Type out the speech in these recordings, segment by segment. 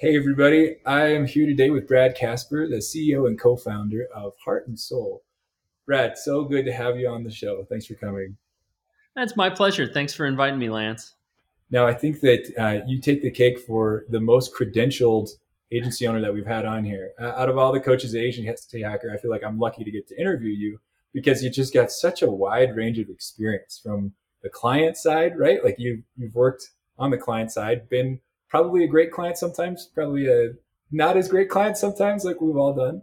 Hey, everybody. I am here today with Brad Casper, the CEO and co founder of Heart and Soul. Brad, so good to have you on the show. Thanks for coming. That's my pleasure. Thanks for inviting me, Lance. Now, I think that uh, you take the cake for the most credentialed agency owner that we've had on here. Uh, out of all the coaches at Agency Hacker, I feel like I'm lucky to get to interview you because you just got such a wide range of experience from the client side, right? Like you, you've worked on the client side, been probably a great client sometimes, probably a not as great client sometimes, like we've all done.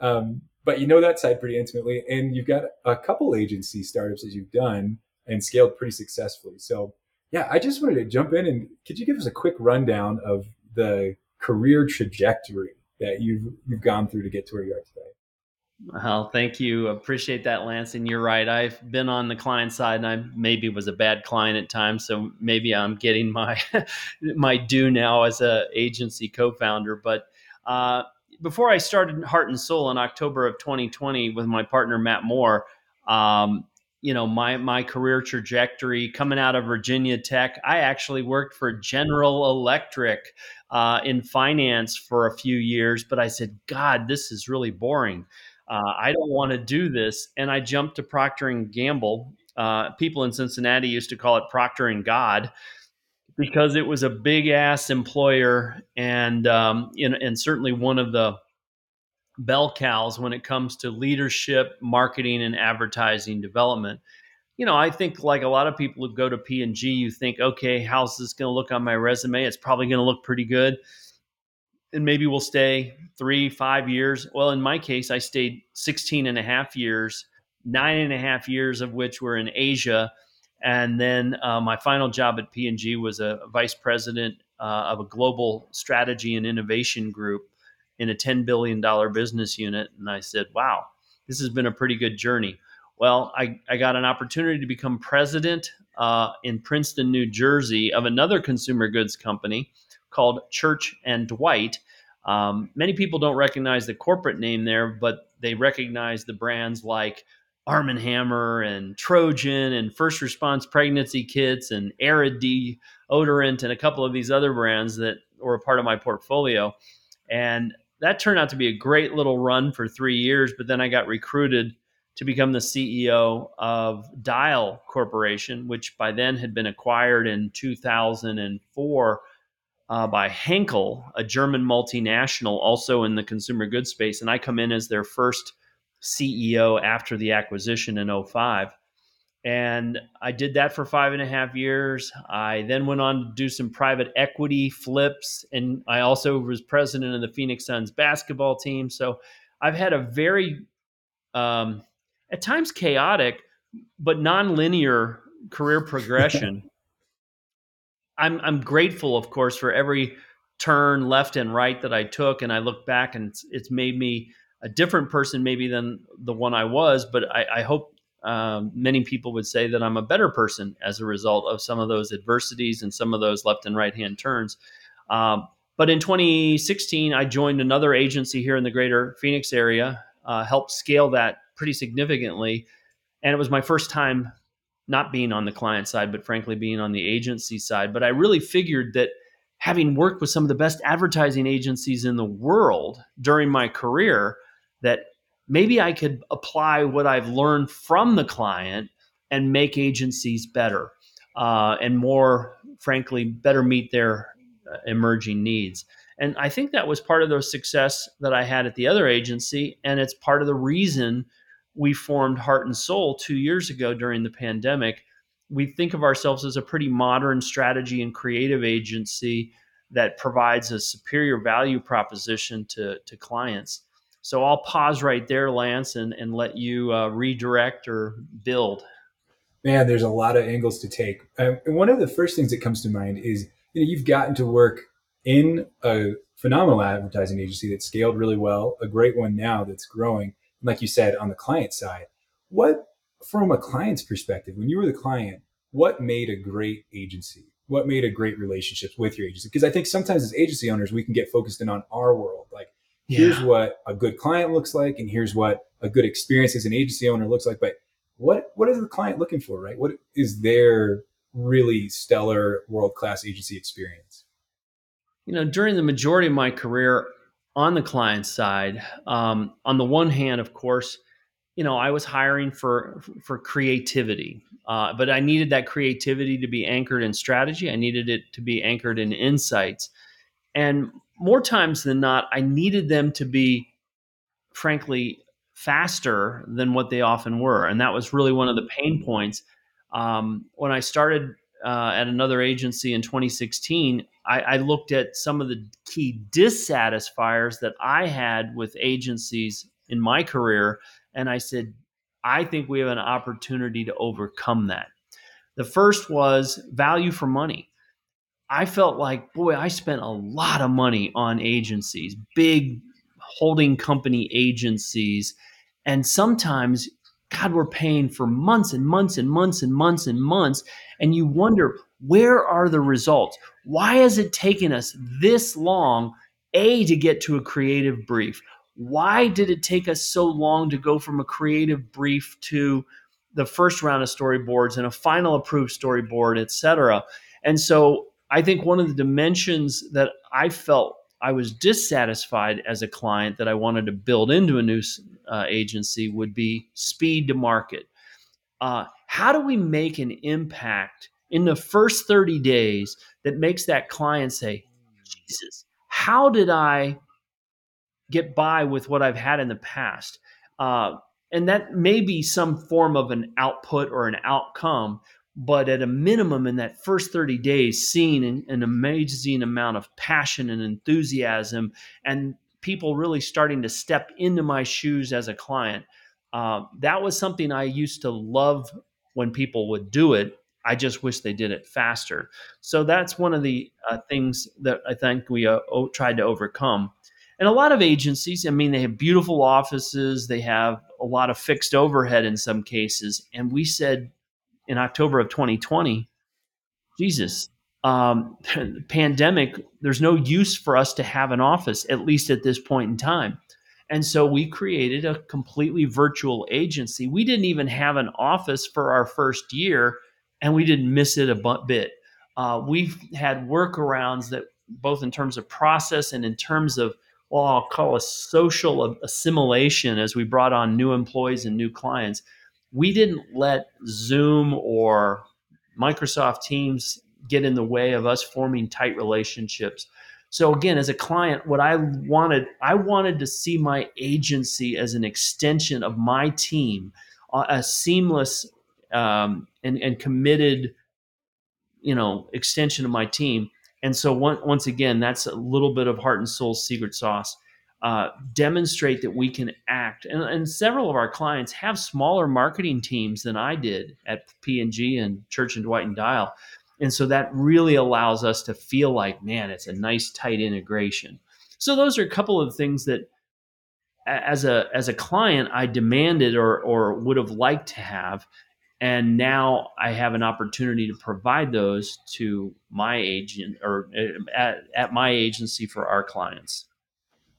Um, but you know that side pretty intimately, and you've got a couple agency startups that you've done and scaled pretty successfully. So, yeah, I just wanted to jump in and could you give us a quick rundown of the career trajectory that you've you've gone through to get to where you are today? Well, thank you. Appreciate that, Lance. And you're right. I've been on the client side, and I maybe was a bad client at times, so maybe I'm getting my my due now as a agency co-founder. But uh, before I started Heart and Soul in October of 2020 with my partner Matt Moore, um, you know my my career trajectory coming out of Virginia Tech, I actually worked for General Electric uh, in finance for a few years, but I said, God, this is really boring uh, I don't want to do this. And I jumped to Procter and Gamble. Uh, people in Cincinnati used to call it Procter and God because it was a big ass employer and um, in, and certainly one of the bell cows when it comes to leadership, marketing, and advertising development. You know, I think like a lot of people who go to P and G, you think, okay, how's this going to look on my resume? It's probably going to look pretty good and maybe we'll stay three, five years. Well, in my case, I stayed 16 and a half years, nine and a half years of which were in Asia. And then uh, my final job at P&G was a vice president uh, of a global strategy and innovation group in a $10 billion business unit. And I said, wow, this has been a pretty good journey. Well, I, I got an opportunity to become president uh, in Princeton, New Jersey of another consumer goods company called Church and Dwight. Um, many people don't recognize the corporate name there, but they recognize the brands like Arm and Hammer and Trojan and First Response Pregnancy Kits and Arrid deodorant and a couple of these other brands that were a part of my portfolio. And that turned out to be a great little run for three years. But then I got recruited to become the CEO of Dial Corporation, which by then had been acquired in 2004 uh, by Henkel, a German multinational, also in the consumer goods space. And I come in as their first CEO after the acquisition in 05. And I did that for five and a half years. I then went on to do some private equity flips. And I also was president of the Phoenix Suns basketball team. So I've had a very, um, at times chaotic, but nonlinear career progression. I'm I'm grateful, of course, for every turn left and right that I took, and I look back and it's, it's made me a different person, maybe than the one I was. But I, I hope um, many people would say that I'm a better person as a result of some of those adversities and some of those left and right hand turns. Um, but in 2016, I joined another agency here in the greater Phoenix area, uh, helped scale that pretty significantly. And it was my first time not being on the client side, but frankly being on the agency side. But I really figured that having worked with some of the best advertising agencies in the world during my career, that maybe I could apply what I've learned from the client and make agencies better uh, and more, frankly, better meet their uh, emerging needs. And I think that was part of the success that I had at the other agency. And it's part of the reason we formed Heart and Soul two years ago during the pandemic. We think of ourselves as a pretty modern strategy and creative agency that provides a superior value proposition to, to clients. So I'll pause right there, Lance, and, and let you uh, redirect or build. Man, there's a lot of angles to take. Um, and one of the first things that comes to mind is you know you've gotten to work in a phenomenal advertising agency that scaled really well, a great one now that's growing like you said on the client side what from a client's perspective when you were the client what made a great agency? What made a great relationship with your agency? Because i think sometimes as agency owners we can get focused in on our world. Like here's yeah. what a good client looks like and here's what a good experience as an agency owner looks like but what what is the client looking for right? What is their really stellar world class agency experience? You know, during the majority of my career on the client side, um, on the one hand, of course, you know, I was hiring for for creativity, uh, but I needed that creativity to be anchored in strategy. I needed it to be anchored in insights, and more times than not, I needed them to be, frankly, faster than what they often were, and that was really one of the pain points. Um, when I started uh, at another agency in 2016, I, I, looked at some of the key dissatisfiers that I had with agencies in my career, and I said, I think we have an opportunity to overcome that. The first was value for money. I felt like, boy, I spent a lot of money on agencies, big holding company agencies. And sometimes, God, we're paying for months and months and months and months and months. And you wonder, where are the results? Why has it taken us this long, A, to get to a creative brief? Why did it take us so long to go from a creative brief to the first round of storyboards and a final approved storyboard, et cetera? And so I think one of the dimensions that I felt I was dissatisfied as a client that I wanted to build into a new uh, agency would be speed to market. Uh, how do we make an impact in the first 30 days that makes that client say, Jesus, how did I get by with what I've had in the past? Uh, and that may be some form of an output or an outcome, but at a minimum in that first 30 days seeing an, an, amazing amount of passion and enthusiasm and people really starting to step into my shoes as a client uh, that was something i used to love when people would do it i just wish they did it faster so that's one of the uh, things that i think we uh, o- tried to overcome and a lot of agencies i mean they have beautiful offices they have a lot of fixed overhead in some cases and we said in October of 2020, Jesus, um, pandemic, there's no use for us to have an office, at least at this point in time. And so we created a completely virtual agency. We didn't even have an office for our first year, and we didn't miss it a bit. Uh, we've had workarounds that, both in terms of process and in terms of, well, I'll call a social assimilation as we brought on new employees and new clients we didn't let Zoom or Microsoft Teams get in the way of us forming tight relationships. So again, as a client, what I wanted, I wanted to see my agency as an extension of my team, a seamless um, and, and committed, you know, extension of my team. And so one, once again, that's a little bit of heart and soul secret sauce uh, demonstrate that we can act. And, and, several of our clients have smaller marketing teams than I did at P&G and Church and Dwight and Dial. And so that really allows us to feel like, man, it's a nice tight integration. So those are a couple of things that as a as a client I demanded or or would have liked to have and now I have an opportunity to provide those to my agent or uh, at, at my agency for our clients.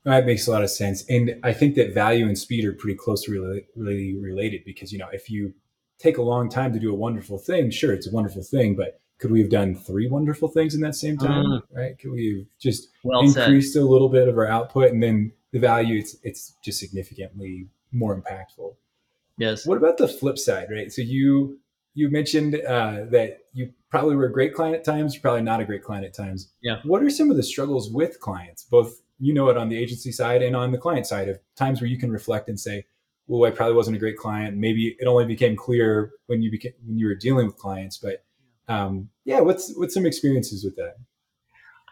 That makes a lot of sense. And I think that value and speed are pretty closely really related because, you know, if you take a long time to do a wonderful thing, sure, it's a wonderful thing, but could we have done three wonderful things in that same time? Uh, right? Could we have just well increased said. a little bit of our output and then the value, it's, it's just significantly more impactful. Yes. What about the flip side, right? So you, you mentioned uh, that you probably were a great client at times, probably not a great client at times. Yeah. What are some of the struggles with clients, both you know it on the agency side and on the client side of times where you can reflect and say, well, I probably wasn't a great client. Maybe it only became clear when you became when you were dealing with clients. But um, yeah, what's what's some experiences with that?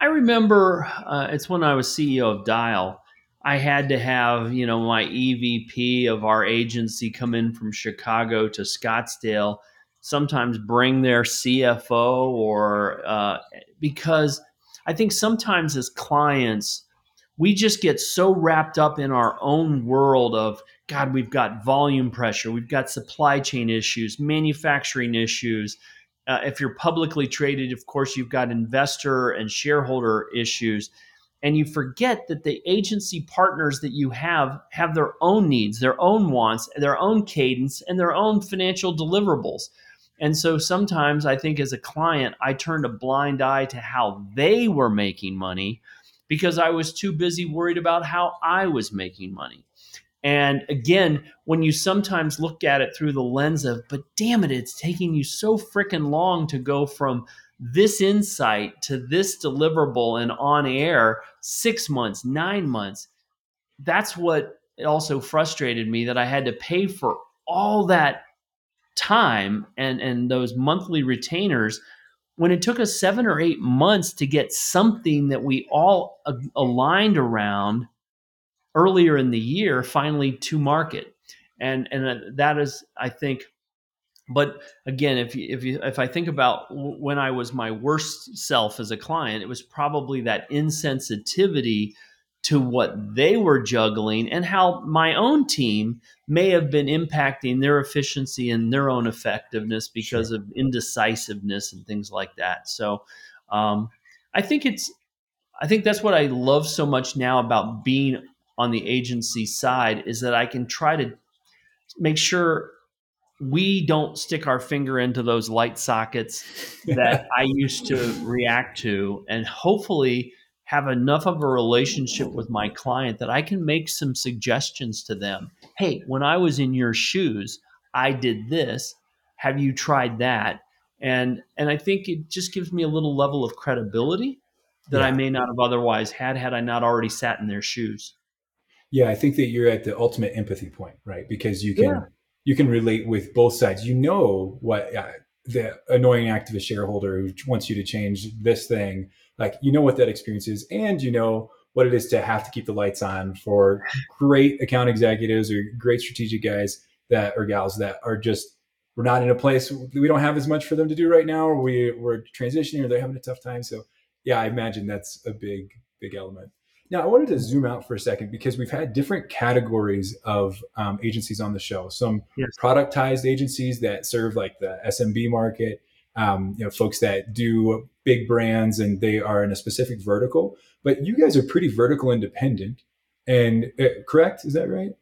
I remember uh, it's when I was CEO of Dial. I had to have you know my EVP of our agency come in from Chicago to Scottsdale. Sometimes bring their CFO or uh, because I think sometimes as clients we just get so wrapped up in our own world of God, we've got volume pressure, we've got supply chain issues, manufacturing issues. Uh, if you're publicly traded, of course, you've got investor and shareholder issues. And you forget that the agency partners that you have have their own needs, their own wants, their own cadence, and their own financial deliverables. And so sometimes I think as a client, I turned a blind eye to how they were making money because I was too busy worried about how I was making money. And again, when you sometimes look at it through the lens of, but damn it, it's taking you so freaking long to go from this insight to this deliverable and on air six months, nine months. That's what also frustrated me that I had to pay for all that time and, and those monthly retainers when it took us seven or eight months to get something that we all aligned around earlier in the year finally to market and and uh, that is i think but again if you, if you if i think about when i was my worst self as a client it was probably that insensitivity to what they were juggling and how my own team may have been impacting their efficiency and their own effectiveness because sure. of indecisiveness and things like that so um, i think it's i think that's what i love so much now about being on the agency side is that i can try to make sure we don't stick our finger into those light sockets that I used to react to, and hopefully have enough of a relationship with my client that I can make some suggestions to them. Hey, when I was in your shoes, I did this. Have you tried that? And and I think it just gives me a little level of credibility that yeah. I may not have otherwise had had I not already sat in their shoes. Yeah, I think that you're at the ultimate empathy point, right? Because you can yeah you can relate with both sides. You know what uh, the annoying activist shareholder who wants you to change this thing, like you know what that experience is, and you know what it is to have to keep the lights on for great account executives or great strategic guys that or gals that are just we're not in a place we don't have as much for them to do right now, or we we're transitioning, or they're having a tough time. So yeah, I imagine that's a big big element. Now, I wanted to zoom out for a second because we've had different categories of um, agencies on the show. Some yes. productized agencies that serve like the SMB market, um, you know, folks that do big brands and they are in a specific vertical. But you guys are pretty vertical independent, and uh, correct? Is that right?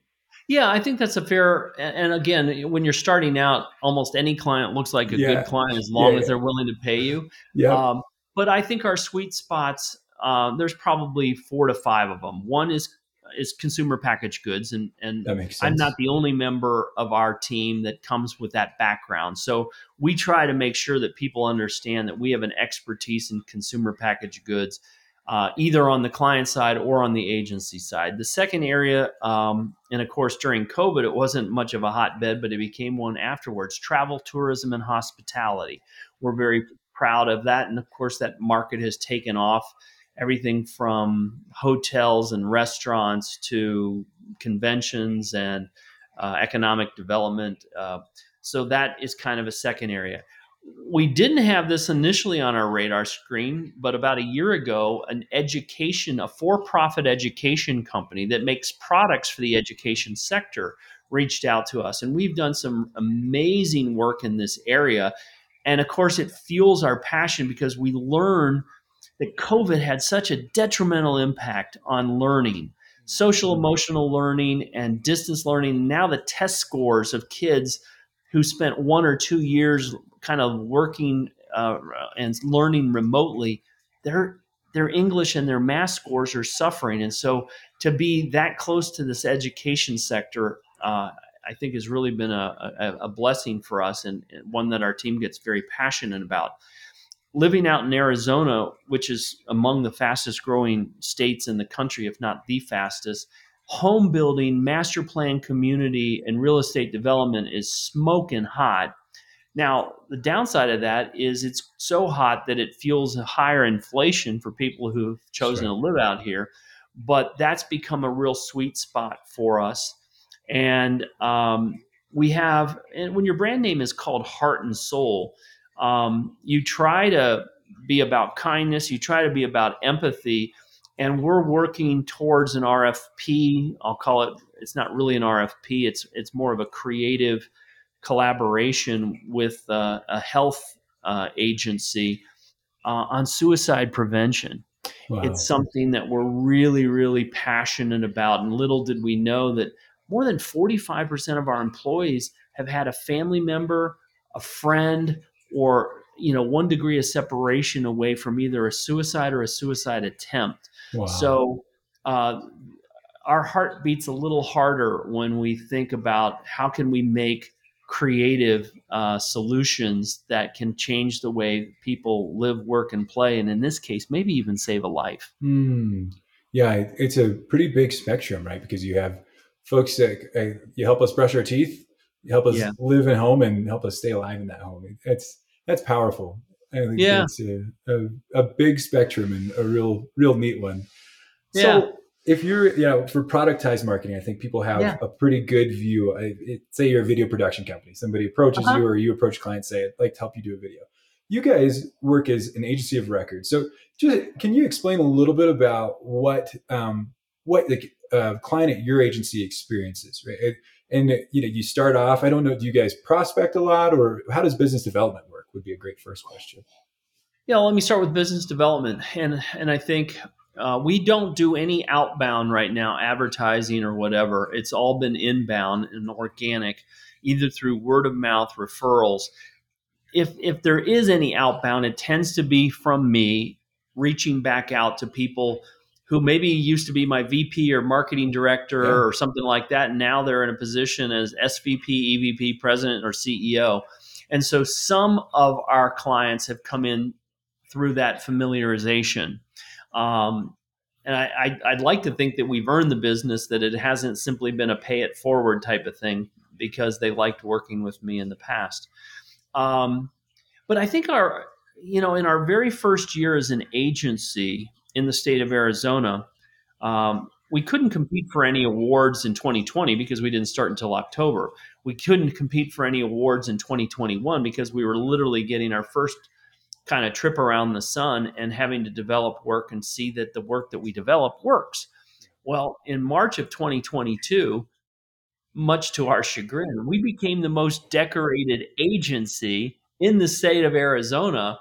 Yeah, I think that's a fair. And again, when you're starting out, almost any client looks like a yeah. good client as long yeah, as they're willing to pay you. Yeah. Um, but I think our sweet spots uh, there's probably four to five of them. One is is consumer packaged goods, and and I'm not the only member of our team that comes with that background. So we try to make sure that people understand that we have an expertise in consumer packaged goods. Uh, either on the client side or on the agency side. The second area, um, and of course during COVID, it wasn't much of a hotbed, but it became one afterwards travel, tourism, and hospitality. We're very proud of that. And of course, that market has taken off everything from hotels and restaurants to conventions and uh, economic development. Uh, so that is kind of a second area. We didn't have this initially on our radar screen, but about a year ago, an education, a for profit education company that makes products for the education sector reached out to us. And we've done some amazing work in this area. And of course, it fuels our passion because we learn that COVID had such a detrimental impact on learning, social mm-hmm. emotional learning, and distance learning. Now, the test scores of kids who spent one or two years kind of working uh, and learning remotely, their their English and their math scores are suffering. And so, to be that close to this education sector, uh, I think has really been a, a, a blessing for us and one that our team gets very passionate about living out in Arizona, which is among the fastest growing states in the country, if not the fastest, home building, master plan community, and real estate development is smoking hot. Now, the downside of that is it's so hot that it fuels a higher inflation for people who've chosen sure. to live out here. But that's become a real sweet spot for us. And um, we have, and when your brand name is called Heart and Soul, um, you try to be about kindness, you try to be about empathy, and we're working towards an RFP. I'll call it. It's not really an RFP. It's it's more of a creative collaboration with uh, a health uh, agency uh, on suicide prevention. Wow. It's something that we're really, really passionate about. And little did we know that more than 45% of our employees have had a family member a friend or you know one degree of separation away from either a suicide or a suicide attempt wow. so uh, our heart beats a little harder when we think about how can we make creative uh, solutions that can change the way people live work and play and in this case maybe even save a life mm. yeah it's a pretty big spectrum right because you have folks that uh, you help us brush our teeth you help us yeah. live at home and help us stay alive in that home it's that's powerful i think yeah. it's a, a, a big spectrum and a real real neat one yeah. so if you're, you know, for productized marketing, I think people have yeah. a pretty good view. I, it, say you're a video production company, somebody approaches uh-huh. you or you approach clients, say, I'd like to help you do a video. You guys work as an agency of record. So just, can you explain a little bit about what, um, what the uh, client at your agency experiences, right? And, you know, you start off, I don't know, do you guys prospect a lot or how does business development work would be a great first question. Yeah, let me start with business development. And, and I think uh, we don't do any outbound right now, advertising or whatever. It's all been inbound and organic, either through word of mouth referrals. If if there is any outbound, it tends to be from me reaching back out to people who maybe used to be my VP or marketing director yeah. or something like that. And now they're in a position as SVP, EVP, president, or CEO. And so some of our clients have come in through that familiarization. Um, and I, I, would like to think that we've earned the business, that it hasn't simply been a pay it forward type of thing because they liked working with me in the past. Um, but I think our, you know, in our very first year as an agency in the state of Arizona, um, we couldn't compete for any awards in 2020 because we didn't start until October. We couldn't compete for any awards in 2021 because we were literally getting our first kind of trip around the sun and having to develop work and see that the work that we develop works. Well, in March of 2022, much to our chagrin, we became the most decorated agency in the state of Arizona,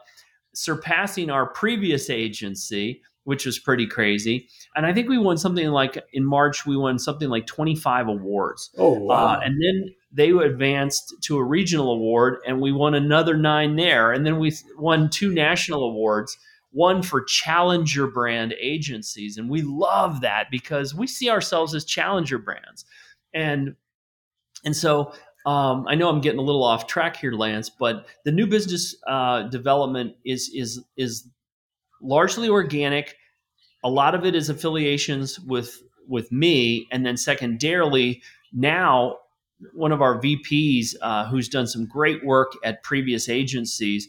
surpassing our previous agency, which was pretty crazy. And I think we won something like in March, we won something like 25 awards. Oh, wow. Uh, and then they advanced to a regional award and we won another nine there and then we won two national awards one for challenger brand agencies and we love that because we see ourselves as challenger brands and and so um, I know I'm getting a little off track here, Lance, but the new business uh, development is is is largely organic. A lot of it is affiliations with with me, and then secondarily, now one of our VPs uh, who's done some great work at previous agencies.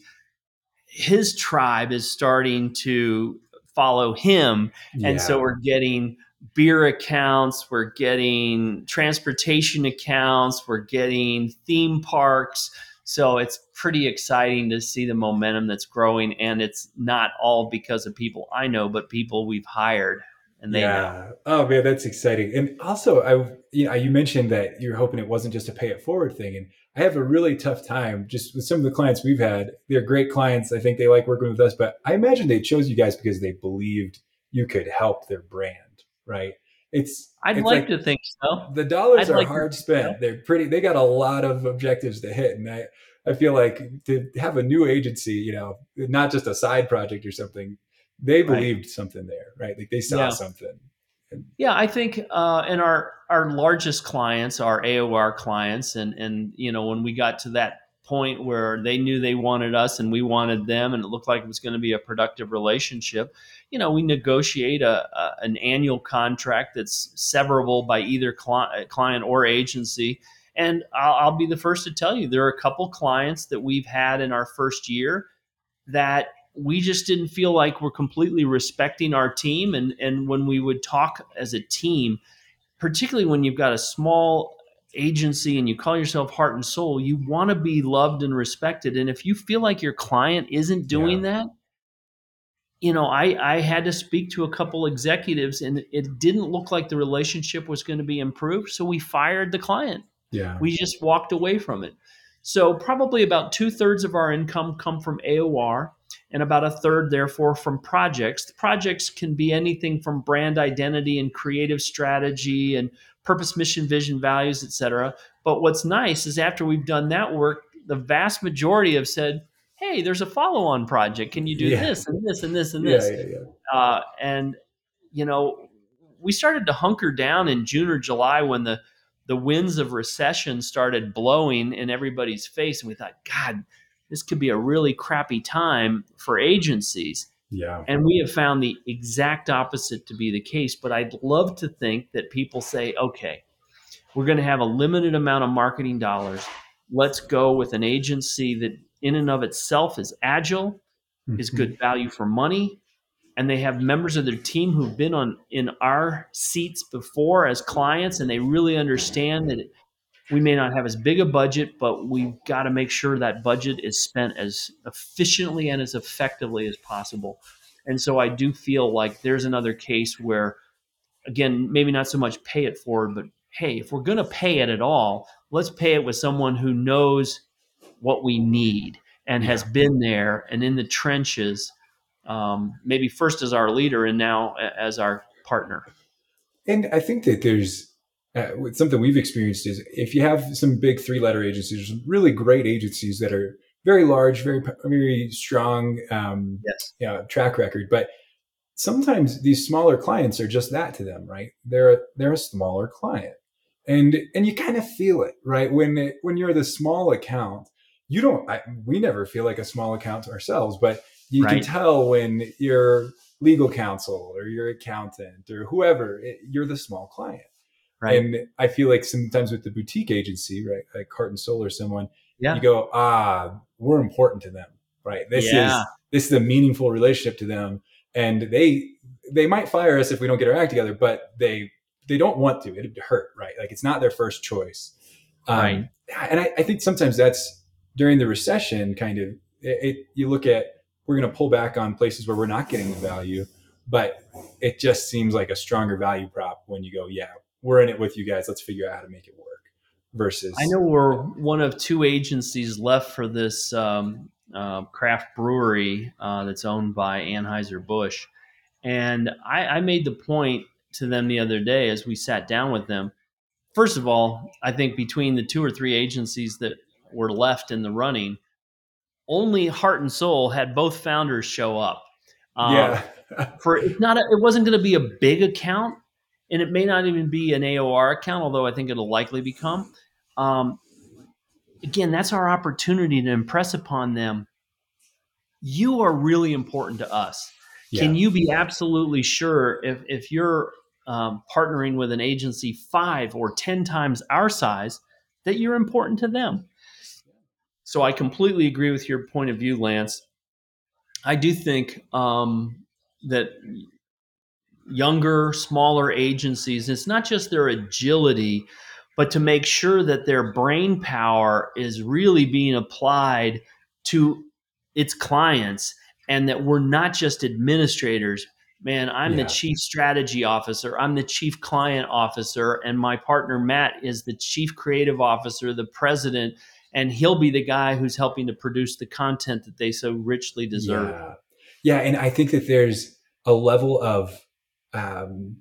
His tribe is starting to follow him, yeah. and so we're getting beer accounts, we're getting transportation accounts, we're getting theme parks. So it's pretty exciting to see the momentum that's growing, and it's not all because of people I know, but people we've hired and they yeah. Know. Oh man, that's exciting. And also, I you know you mentioned that you're hoping it wasn't just a pay it forward thing, and I have a really tough time just with some of the clients we've had. They're great clients. I think they like working with us, but I imagine they chose you guys because they believed you could help their brand, right? It's I'd it's like, like, to think so. The dollars I'd are like hard spent. They're pretty. They got a lot of objectives to hit, and I I feel like to have a new agency, you know, not just a side project or something, they believed right. something there, right? Like they saw yeah. something. Yeah, I think, uh, and our our largest clients our AOR clients, and and you know when we got to that point where they knew they wanted us and we wanted them, and it looked like it was going to be a productive relationship, you know, we negotiate a, a an annual contract that's severable by either cli- client or agency. And I'll, I'll be the first to tell you, there are a couple clients that we've had in our first year that we just didn't feel like we're completely respecting our team. And, and when we would talk as a team, particularly when you've got a small agency and you call yourself heart and soul, you want to be loved and respected. And if you feel like your client isn't doing yeah. that, you know, I, I had to speak to a couple executives and it didn't look like the relationship was going to be improved. So we fired the client. Yeah. We just walked away from it. So probably about two thirds of our income come from AOR and about a third, therefore, from projects. The projects can be anything from brand identity and creative strategy and purpose, mission, vision, values, etc. But what's nice is after we've done that work, the vast majority have said, "Hey, there's a follow-on project. Can you do Yeah. this and this and this and Yeah, this?" yeah, yeah. Uh, and you know, we started to hunker down in June or July when the the winds of recession started blowing in everybody's face, and we thought, God, this could be a really crappy time for agencies. Yeah. And we have found the exact opposite to be the case. But I'd love to think that people say, okay, we're going to have a limited amount of marketing dollars. Let's go with an agency that, in and of itself, is agile, is Mhm. good value for money, and they have members of their team who've been on in our seats before as clients, and they really understand that we may not have as big a budget, but we've got to make sure that budget is spent as efficiently and as effectively as possible. And so I do feel like there's another case where, again, maybe not so much pay it forward, but hey, if we're going to pay it at all, let's pay it with someone who knows what we need and has been there and in the trenches, um, maybe first as our leader and now as our partner. And I think that there's uh, something we've experienced is if you have some big three letter agencies, some really great agencies that are very large, very very strong, um, Yes. you know, track record, but sometimes these smaller clients are just that to them, right? They're they're a smaller client, and and you kind of feel it, right? When it, when you're the small account, you don't. I, we never feel like a small account ourselves, but you Right. can tell when your legal counsel or your accountant or whoever it, you're the small client. Right. And I feel like sometimes with the boutique agency, right, like Heart and Soul or someone, Yeah. you go, ah, we're important to them, right? This Yeah. is this is a meaningful relationship to them, and they they might fire us if we don't get our act together, but they they don't want to. It'd hurt, right? Like it's not their first choice, Um, Right. And I, I think sometimes that's during the recession, kind of. It, it you look at we're going to pull back on places where we're not getting the value, but it just seems like a stronger value prop when you go, yeah, we're in it with you guys. Let's figure out how to make it work. Versus, I know we're one of two agencies left for this um, uh, craft brewery uh, that's owned by Anheuser Busch, and I, I made the point to them the other day as we sat down with them. First of all, I think between the two or three agencies that were left in the running, only Heart and Soul had both founders show up. Um, yeah, for it's not a, it wasn't going to be a big account and it may not even be an aor account although i think it'll likely become. Um, again that's our opportunity to impress upon them. You are really important to us. Yeah. can you be absolutely sure if, if you're um, partnering with an agency five or ten times our size that you're important to them so i completely agree with your point of view lance i do think um, that younger smaller agencies it's not just their agility but to make sure that their brain power is really being applied to its clients and that we're not just administrators man i'm Yeah. the chief strategy officer i'm the chief client officer and my partner matt is the chief creative officer the president and he'll be the guy who's helping to produce the content that they so richly deserve Yeah. Yeah. And I think that there's a level of um,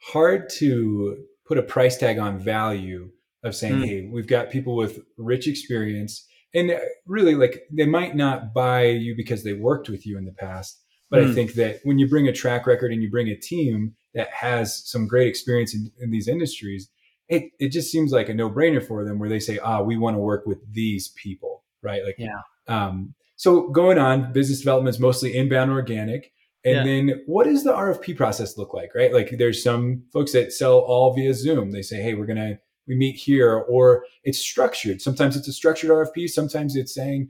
hard to put a price tag on value of saying, Mm. hey, we've got people with rich experience. And uh, really, like, they might not buy you because they worked with you in the past. But I Mm. think that when you bring a track record and you bring a team that has some great experience in, in these industries, it, it just seems like a no brainer for them where they say, ah, we want to work with these people, right? Like, Yeah. Um, so going on, business development is mostly inbound organic. And Yeah. then what does the RFP process look like, right? Like there's some folks that sell all via Zoom. They say, hey, we're going to, we meet here, or it's structured. Sometimes it's a structured RFP. Sometimes it's saying,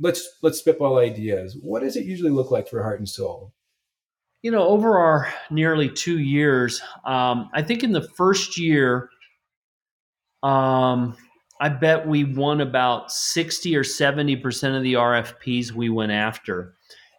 let's, let's spitball ideas. What does it usually look like for Heart and Soul? you know, over our nearly two years, um, I think in the first year, um, I bet we won about sixty or seventy percent of the RFPs we went after,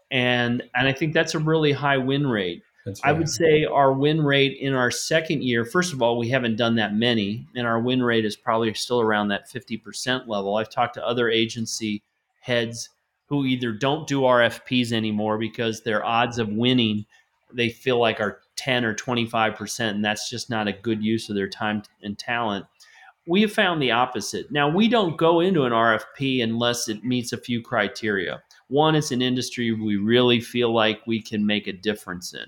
and and I think that's a really high win rate. I would say our win rate in our second year, first of all, we haven't done that many, and our win rate is probably still around that 50% level. I've talked to other agency heads who either don't do RFPs anymore because their odds of winning they feel like are 10 or 25%, and that's just not a good use of their time and talent. We have found the opposite. Now, we don't go into an RFP unless it meets a few criteria. One, it's an industry we really feel like we can make a difference in.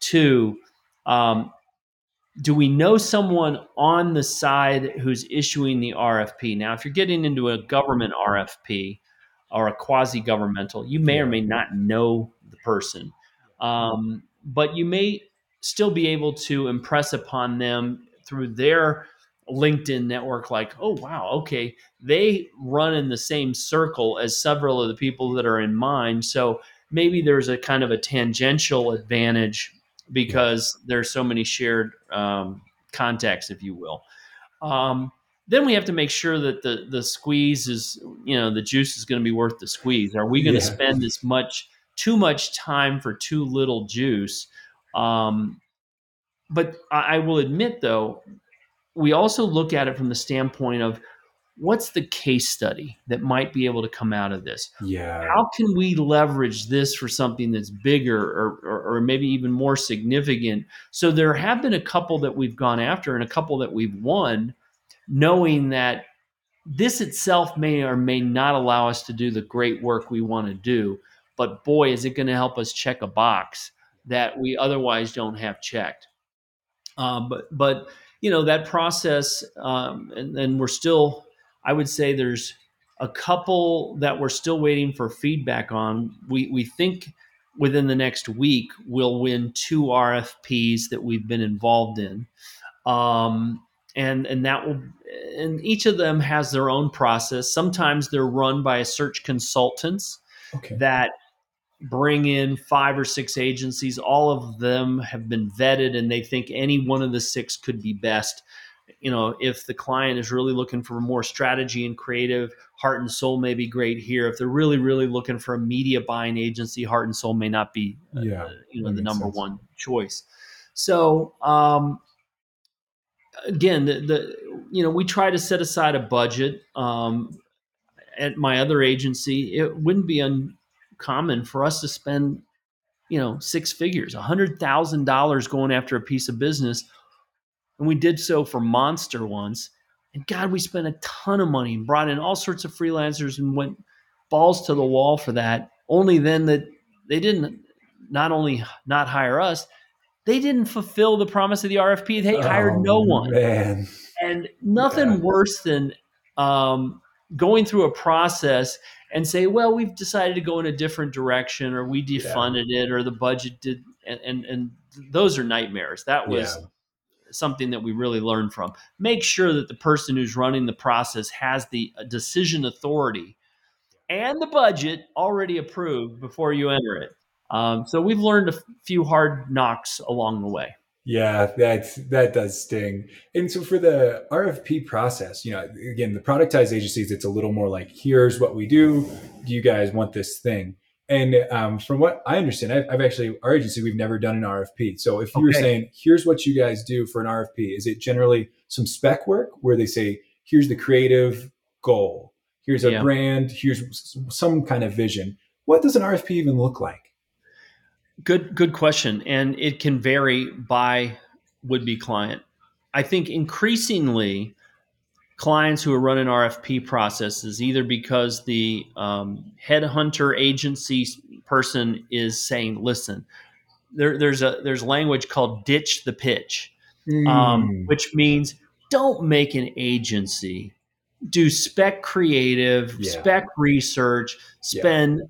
Two, um, do we know someone on the side who's issuing the RFP? Now, if you're getting into a government RFP or a quasi governmental, you may or may not know the person, um, but you may still be able to impress upon them through their LinkedIn network, like, oh, wow, okay, they run in the same circle as several of the people that are in mine. So maybe there's a kind of a tangential advantage because there's so many shared um, contacts, if you will. Um, then we have to make sure that the the squeeze is, you know, the juice is going to be worth the squeeze. Are we going to yeah. spend as much, too much time for too little juice? Um, but I, I will admit, though, we also look at it from the standpoint of what's the case study that might be able to come out of this? Yeah. How can we leverage this for something that's bigger or, or, or, maybe even more significant? So there have been a couple that we've gone after and a couple that we've won, knowing that this itself may or may not allow us to do the great work we want to do. But boy, is it going to help us check a box that we otherwise don't have checked. Um, but, but, you know, that process, um, and, and we're still I would say there's a couple that we're still waiting for feedback on. We we think within the next week we'll win two RFPs that we've been involved in, um, and and that will and each of them has their own process. Sometimes they're run by a search consultants okay. that bring in five or six agencies. All of them have been vetted, and they think any one of the six could be best you know, if the client is really looking for more strategy and creative, Heart and Soul may be great here. If they're really, really looking for a media buying agency, Heart and Soul may not be, uh, yeah, you know, the number sense. one choice. So, um, again, the, the, you know, we try to set aside a budget. Um, at my other agency, it wouldn't be uncommon for us to spend, you know, six figures, a hundred thousand dollars going after a piece of business and we did so for Monster once. And God, we spent a ton of money and brought in all sorts of freelancers and went balls to the wall for that. Only then that they didn't not only not hire us, they didn't fulfill the promise of the RFP. They hired oh, no one. Man. And nothing yeah. worse than um, going through a process and say, well, we've decided to go in a different direction or we defunded yeah. it or the budget did. And, and, and, those are nightmares. That was yeah something that we really learned from. Make sure that the person who's running the process has the uh, decision authority and the budget already approved before you enter it. Um, so we've learned a few hard knocks along the way. Yeah, that that does sting. And so for the RFP process, you know, again, the productized agencies, it's a little more like, here's what we do. Do you guys want this thing? And um, from what I understand, I've, I've, actually our agency we've never done an RFP. So if you okay. were saying, here's what you guys do for an RFP, is it generally some spec work where they say, here's the creative goal, here's a yeah. brand, here's some kind of vision. What does an RFP even look like? Good, good question, and it can vary by would-be client. I think increasingly clients who are running RFP processes, either because the um, headhunter agency person is saying, "Listen, there, there's a there's language called ditch the pitch, mm. um, hmm. which means don't make an agency do spec creative, yeah. spec research, spend yeah.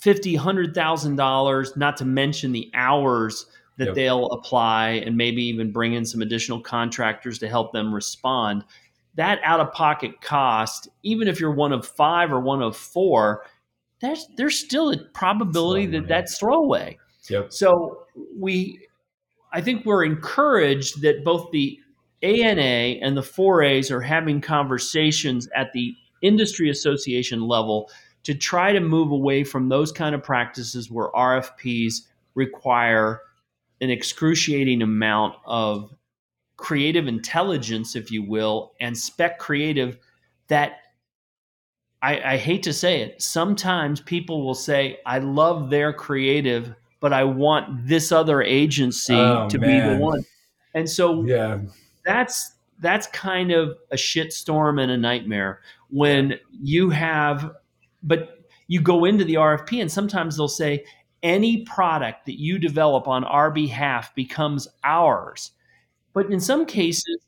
Fifty, hundred thousand dollars, not to mention the hours." That yep. they'll apply and maybe even bring in some additional contractors to help them respond that out of pocket cost, even if you're one of five or one of four, there's there's still a probability that that's throwaway. Yep. So we, I think we're encouraged that both the ANA and the 4As are having conversations at the industry association level to try to move away from those kind of practices where RFPs require an excruciating amount of creative intelligence, if you will, and spec creative that I, I, hate to say it, sometimes people will say, I love their creative, but I want this other agency oh, to man. be the one. And so yeah. that's that's kind of a shitstorm and a nightmare when you have, but you go into the RFP and sometimes they'll say, any product that you develop on our behalf becomes ours. But in some cases,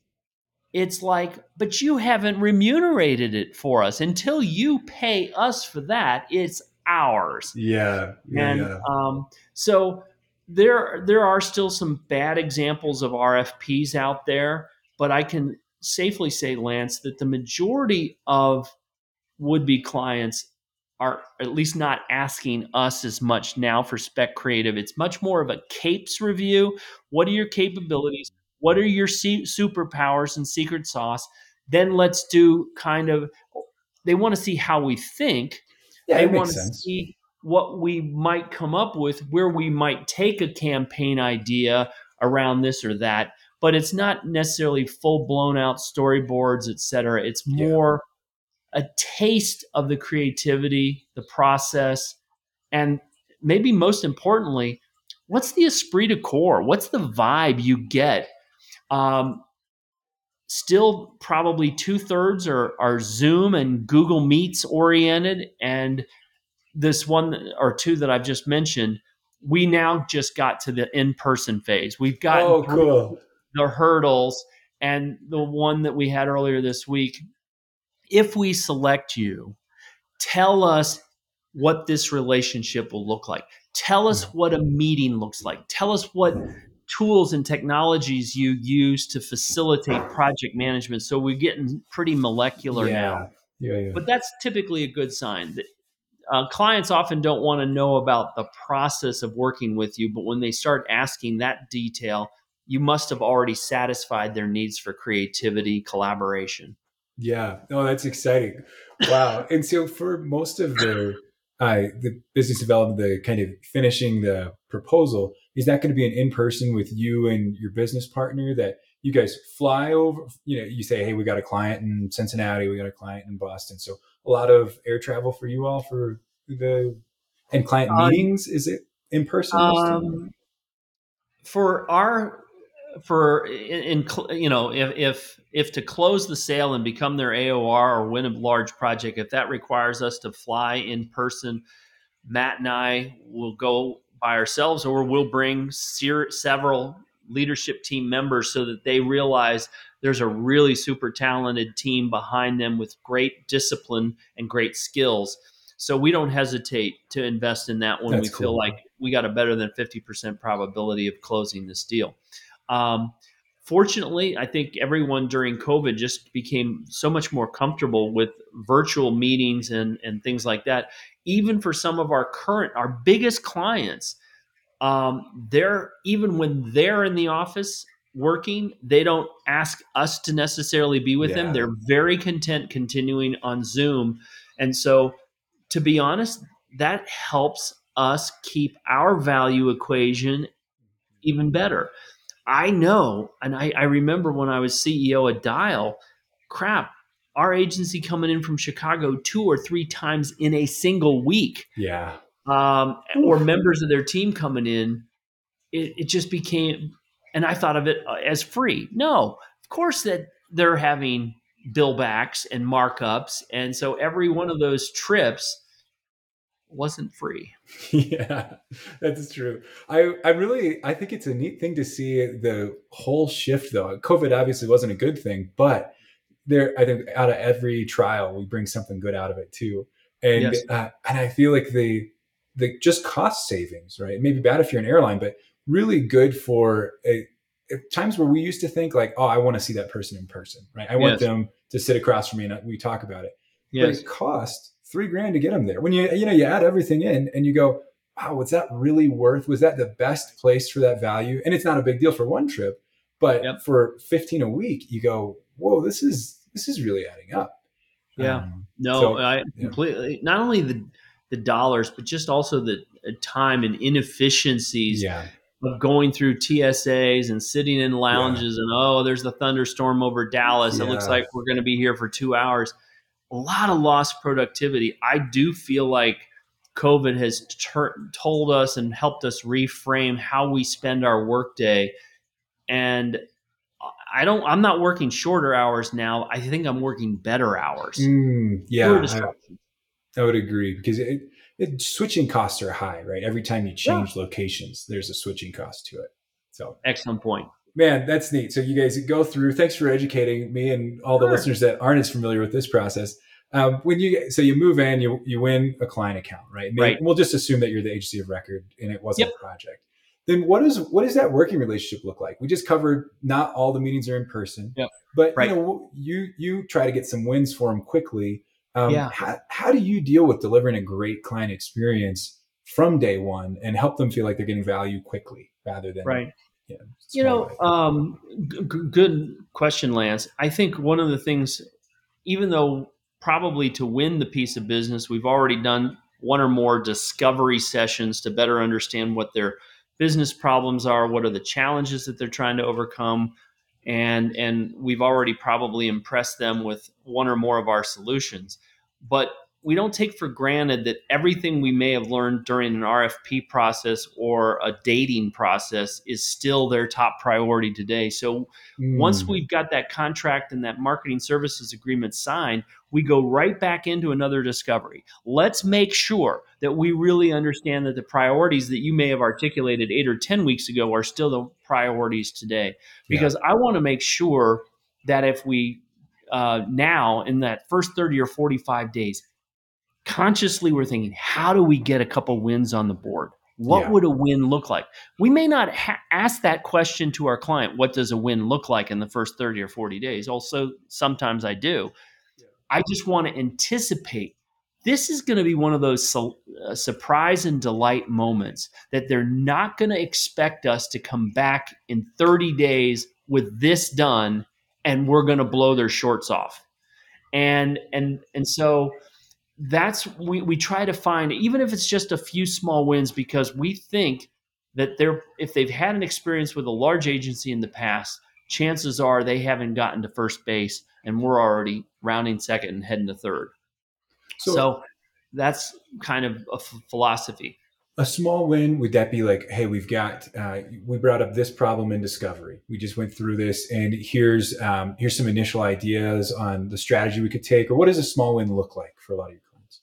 it's like, but you haven't remunerated it for us. Until you pay us for that, it's ours. Yeah. yeah and yeah. Um, so there, there are still some bad examples of RFPs out there, but I can safely say, Lance, that the majority of would be clients are at least not asking us as much now for spec creative. It's much more of a capes review. What are your capabilities? What are your superpowers and secret sauce? Then let's do kind of, they want to see how we think. Yeah, they want to see what we might come up with, where we might take a campaign idea around this or that. But it's not necessarily full blown out storyboards, et cetera. It's more yeah. A taste of the creativity, the process, and maybe most importantly, what's the esprit de corps? What's the vibe you get um, still, probably two thirds are, are Zoom and Google Meets oriented. And this one or two that I've just mentioned, we now just got to the in person phase. We've got oh, cool. the hurdles. And the one that we had earlier this week, if we select you, tell us what this relationship will look like. Tell us hmm. what a meeting looks like. Tell us what tools and technologies you use to facilitate project management. So we're getting pretty molecular yeah. now. Yeah, yeah. But that's typically a good sign. Uh, clients often don't want to know about the process of working with you, but when they start asking that detail, you must have already satisfied their needs for creativity, collaboration. Yeah, no, that's exciting. Wow. and so for most of the uh, the business development, the kind of finishing the proposal, is that going to be an in person with you and your business partner that you guys fly over? You know, you say, hey, we got a client in Cincinnati, we got a client in Boston. So a lot of air travel for you all for the and client um, meetings. Is it in person? Um, for our for in, in, you know if if if to close the sale and become their AOR or win a large project, if that requires us to fly in person, Matt and I will go by ourselves, or we'll bring ser- several leadership team members so that they realize there's a really super talented team behind them with great discipline and great skills. So we don't hesitate to invest in that when That's we cool. feel like we got a better than 50% probability of closing this deal. Um, fortunately, I think everyone during COVID just became so much more comfortable with virtual meetings and, and things like that. Even for some of our current, our biggest clients, um, they're even when they're in the office working, they don't ask us to necessarily be with yeah. them. They're very content continuing on Zoom. And so, to be honest, that helps us keep our value equation even better. I know, and I, I remember when I was CEO at Dial, crap, our agency coming in from Chicago two or three times in a single week. Yeah. Um, or members of their team coming in, it, it just became, and I thought of it uh, as free. No, of course that they're having billbacks and markups. And so every one of those trips wasn't free. yeah, that's true. I, I really, I think it's a neat thing to see the whole shift though. COVID obviously wasn't a good thing, but there, I think out of every trial, we bring something good out of it too. And, yes. uh, and I feel like the, the just cost savings, right? It may be bad if you're an airline, but really good for a, times where we used to think like, oh, I want to see that person in person, right? I want yes. them to sit across from me and we talk about it. Yes. But it cost three grand to get them there. When you you know you add everything in and you go, wow, was that really worth? Was that the best place for that value? And it's not a big deal for one trip, but yep. for fifteen a week, you go, whoa, this is this is really adding up. Yeah, um, no, so, I completely. Not only the the dollars, but just also the time and inefficiencies. Yeah. Of going through TSAs and sitting in lounges yeah. and oh, there's the thunderstorm over Dallas. It looks like we're going to be here for two hours a lot of lost productivity. I do feel like COVID has ter- told us and helped us reframe how we spend our workday. And I don't. I'm not working shorter hours now. I think I'm working better hours. Mm, yeah, I, I, would agree because it, it, switching costs are high, right? Every time you change yeah. locations, there's a switching cost to it. So excellent point. Man, that's neat. So you guys go through. Thanks for educating me and all the sure. listeners that aren't as familiar with this process. Um, when you so you move in, you you win a client account, right? Maybe, right. We'll just assume that you're the agency of record and it wasn't yep. a project then what is what does that working relationship look like? We just covered not all the meetings are in person, yep. but right. you know you you try to get some wins for them quickly. Um, yeah. How, how do you deal with delivering a great client experience from day one and help them feel like they're getting value quickly rather than right? You know, you know um, g- good question, Lance. I think one of the things, even though probably to win the piece of business, we've already done one or more discovery sessions to better understand what their business problems are, what are the challenges that they're trying to overcome, and and we've already probably impressed them with one or more of our solutions. But we don't take for granted that everything we may have learned during an RFP process or a dating process is still their top priority today. So mm. once we've got that contract and that marketing services agreement signed, we go right back into another discovery. Let's make sure that we really understand that the priorities that you may have articulated eight or 10 weeks ago are still the priorities today. Because yeah. I want to make sure that if we uh, now in that first 30 or 45 days consciously we're thinking, how do we get a couple wins on the board? What yeah. would a win look like? We may not ha- ask that question to our client. What does a win look like in the first 30 or 40 days? Also, sometimes I do. Yeah. I just want to anticipate this is going to be one of those su- uh, surprise and delight moments that they're not going to expect us to come back in 30 days with this done and we're going to blow their shorts off. And and and so that's we, we try to find even if it's just a few small wins because we think that they're if they've had an experience with a large agency in the past chances are they haven't gotten to first base and we're already rounding second and heading to third. So, so that's kind of a f- philosophy a small win would that be like hey we've got uh, we brought up this problem in discovery we just went through this and here's um, here's some initial ideas on the strategy we could take or what does a small win look like for a lot of your clients?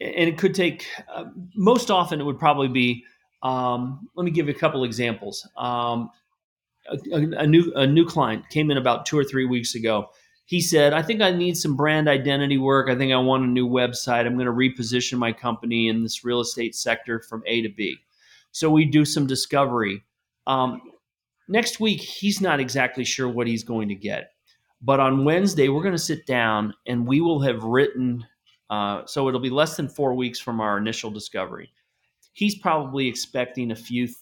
and it could take uh, most often it would probably be um, let me give you a couple examples um, a, a, new a new client came in about two or three weeks ago he said i think i need some brand identity work. I think i want a new website. I'm going to reposition my company in this real estate sector from a to b. So we do some discovery. Um, next week he's not exactly sure what he's going to get. But on wednesday we're going to sit down and we will have written uh, so it'll be less than four weeks from our initial discovery. He's probably expecting a few th-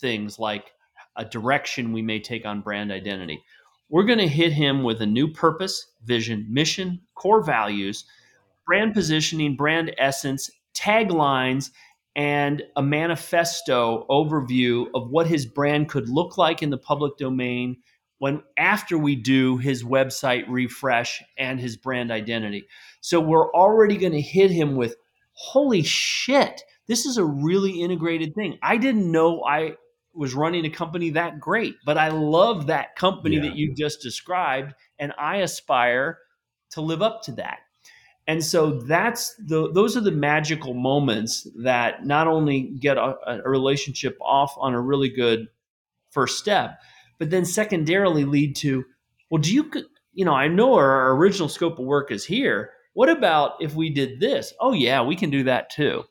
things like a direction we may take on brand identity. We're going to hit him with a new purpose, vision, mission, core values, brand positioning, brand essence, taglines, and a manifesto overview of what his brand could look like in the public domain when after we do his website refresh and his brand identity. So we're already going to hit him with holy shit, this is a really integrated thing. I didn't know I was running a company that great, but I love that company yeah. that you just described and I aspire to live up to that. And so that's the those are the magical moments that not only get a, a relationship off on a really good first step, but then secondarily lead to, well, do you, you know, I know our original scope of work is here. What about if we did this? Oh, yeah, we can do that too.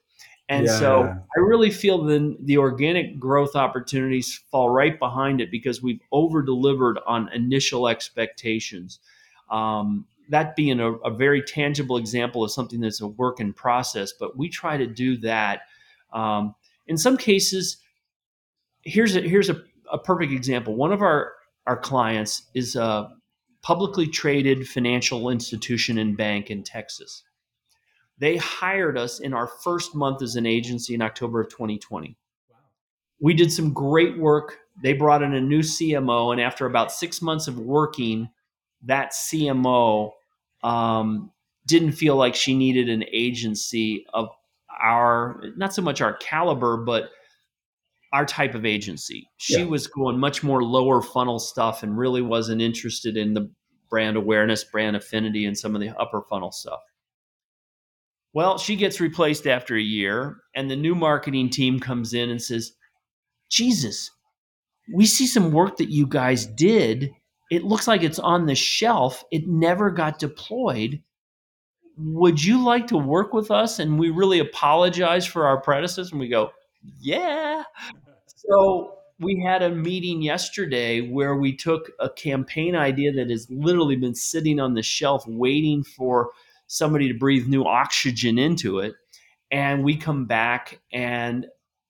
And yeah. so I really feel then the organic growth opportunities fall right behind it because we've over delivered on initial expectations. Um, that being a, a, very tangible example of something that's a work in process, but we try to do that. Um, in some cases, here's a, here's a a perfect example. One of our our clients is a publicly traded financial institution and bank in Texas. They hired us in our first month as an agency in October of 2020. We did some great work. They brought in a new CMO, and after about six months of working, that CMO um, didn't feel like she needed an agency of our not so much our caliber, but our type of agency. She Yeah. was going much more lower funnel stuff and really wasn't interested in the brand awareness, brand affinity, and some of the upper funnel stuff. Well, she gets replaced after a year, and the new marketing team comes in and says, Jesus, we see some work that you guys did. It looks like it's on the shelf. It never got deployed. Would you like to work with us? And we really apologize for our predecessors. And we go, Yeah. So we had a meeting yesterday where we took a campaign idea that has literally been sitting on the shelf waiting for somebody to breathe new oxygen into it. And we come back and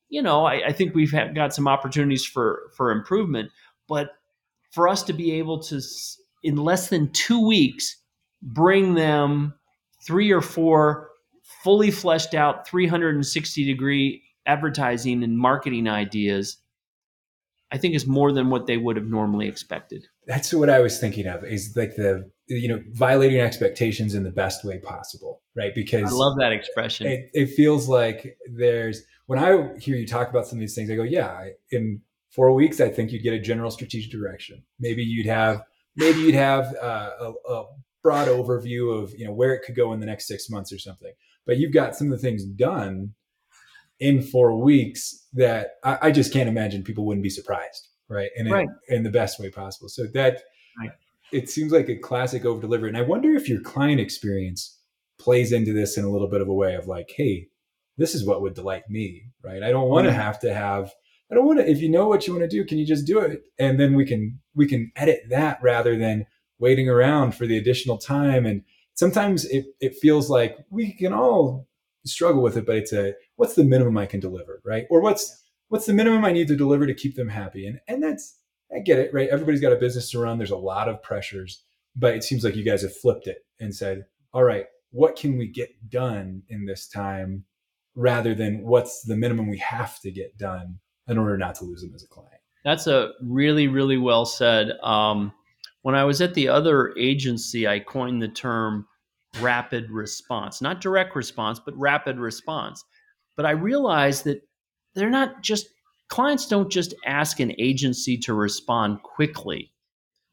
you know, I, I think we've had, got some opportunities for for improvement, but for us to be able to, in less than two weeks, bring them three or four fully fleshed out 360 degree advertising and marketing ideas, I think is more than what they would have normally expected. That's what I was thinking of is like the, you know, violating expectations in the best way possible, right? Because I love that expression. it, it feels like there's when I hear you talk about some of these things, I go, yeah, in four weeks, I think you'd get a general strategic direction. Maybe you'd have maybe you'd have uh, a, a broad overview of you know where it could go in the next six months or something. But you've got some of the things done in four weeks that I, I just can't imagine people wouldn't be surprised, right? And Right. in, the best way possible. So that Right. it seems like a classic over delivery. And I wonder if your client experience plays into this in a little bit of a way of like, hey, this is what would delight me, right? I don't want to have to have. I don't want to. If you know what you want to do, can you just do it? And then we can we can edit that rather than waiting around for the additional time. And sometimes it it feels like we can all struggle with it, but it's a what's the minimum I can deliver, right? Or what's what's the minimum I need to deliver to keep them happy? And and that's I get it, right? Everybody's got a business to run. There's a lot of pressures, but it seems like you guys have flipped it and said, all right, what can we get done in this time rather than what's the minimum we have to get done in order not to lose them as a client? That's a really, really well said. Um, when I was at the other agency, I coined the term rapid response, not direct response, but rapid response. But I realized that they're not just, clients don't just ask an agency to respond quickly.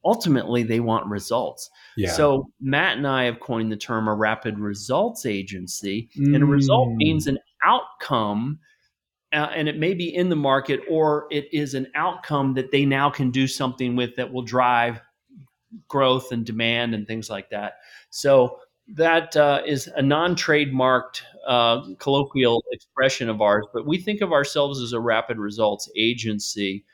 Ultimately, they want results. Yeah. So Matt and I have coined the term a rapid results agency. And a result Mm. means an outcome, uh, and it may be in the market or it is an outcome that they now can do something with that will drive growth and demand and things like that. So that uh, is a non-trademarked uh, colloquial expression of ours, but we think of ourselves as a rapid results agency,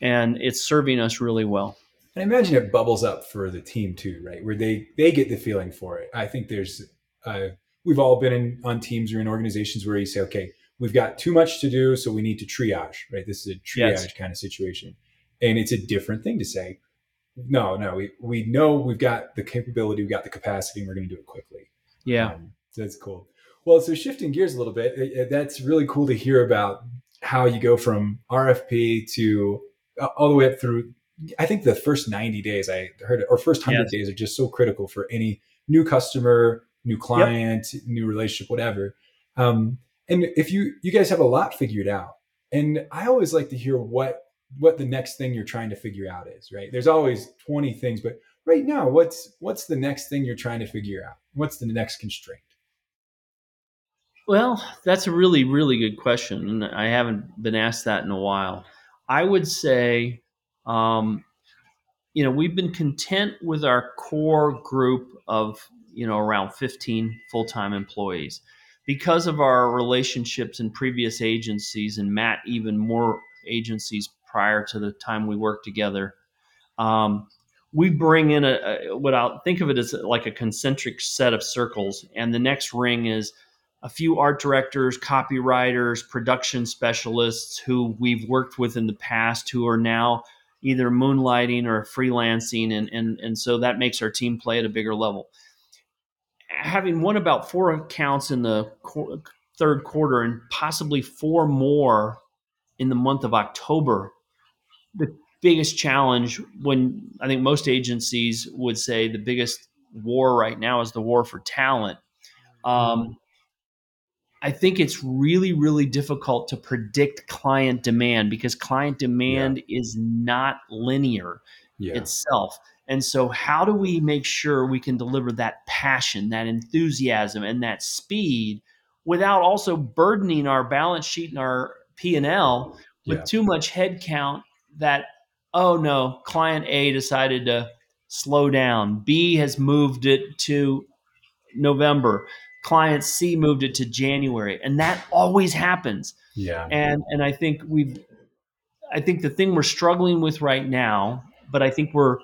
and it's serving us really well. And I imagine it bubbles up for the team too, right? Where they they get the feeling for it. I think there's uh, we've all been in on teams or in organizations where you say, okay, we've got too much to do, so we need to triage, right? This is a triage Yes. kind of situation, and it's a different thing to say. No, no, we we know we've got the capability, we've got the capacity, and we're going to do it quickly. Yeah. Um, so that's cool. Well, so shifting gears a little bit, it- it- that's really cool to hear about how you go from RFP to uh, all the way up through. I think the first 90 days I heard, it, or first 100 Yes. days are just so critical for any new customer, new client, new relationship, whatever. Um, and if you you guys have a lot figured out, and I always like to hear what what the next thing you're trying to figure out is. Right? There's always 20 things, but right now, what's what's the next thing you're trying to figure out? What's the next constraint? Well, that's a really, really good question. And I haven't been asked that in a while. I would say, um, you know, we've been content with our core group of, you know, around 15 full time employees. Because of our relationships in previous agencies, and Matt, even more agencies prior to the time we worked together, um, we bring in a, a what I'll think of it as like a concentric set of circles, and the next ring is a few art directors, copywriters, production specialists who we've worked with in the past who are now either moonlighting or freelancing, and and and so that makes our team play at a bigger level. Having won about four accounts in the third quarter and possibly four more in the month of October, the biggest challenge when I think most agencies would say the biggest war right now is the war for talent. Um, I think it's really, really difficult to predict client demand because client demand yeah. is not linear yeah. itself. And so, how do we make sure we can deliver that passion, that enthusiasm, and that speed without also burdening our balance sheet and our P and L with yeah. too much headcount? That oh no, client A decided to slow down. B has moved it to November client C moved it to January, and that always happens. Yeah. And and I think we've I think the thing we're struggling with right now, but I think we're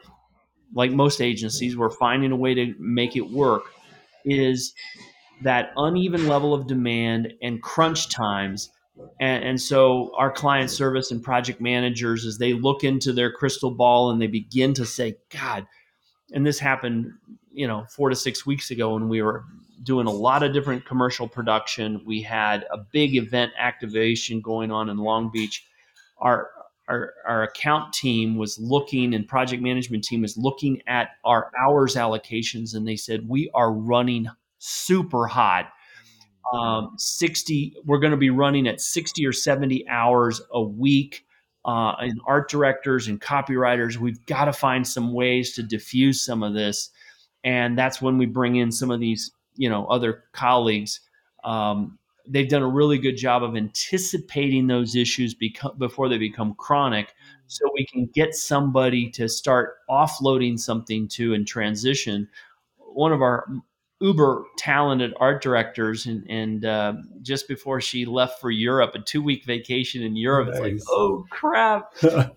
like most agencies, we're finding a way to make it work is that uneven level of demand and crunch times. And, and so our client service and project managers, as they look into their crystal ball and they begin to say, God, and this happened, you know, four to six weeks ago when we were doing a lot of different commercial production. We had a big event activation going on in Long Beach. Our our, our account team was looking and project management team is looking at our hours allocations and they said we are running super hot um, 60 we're going to be running at 60 or 70 hours a week uh, and art directors and copywriters. We've got to find some ways to diffuse some of this and that's when we bring in some of these you know other colleagues. Um, they've done a really good job of anticipating those issues beco- before they become chronic so we can get somebody to start offloading something to and transition. One of our uber talented art directors and, and uh, just before she left for europe a two week vacation in europe nice. it's like oh crap but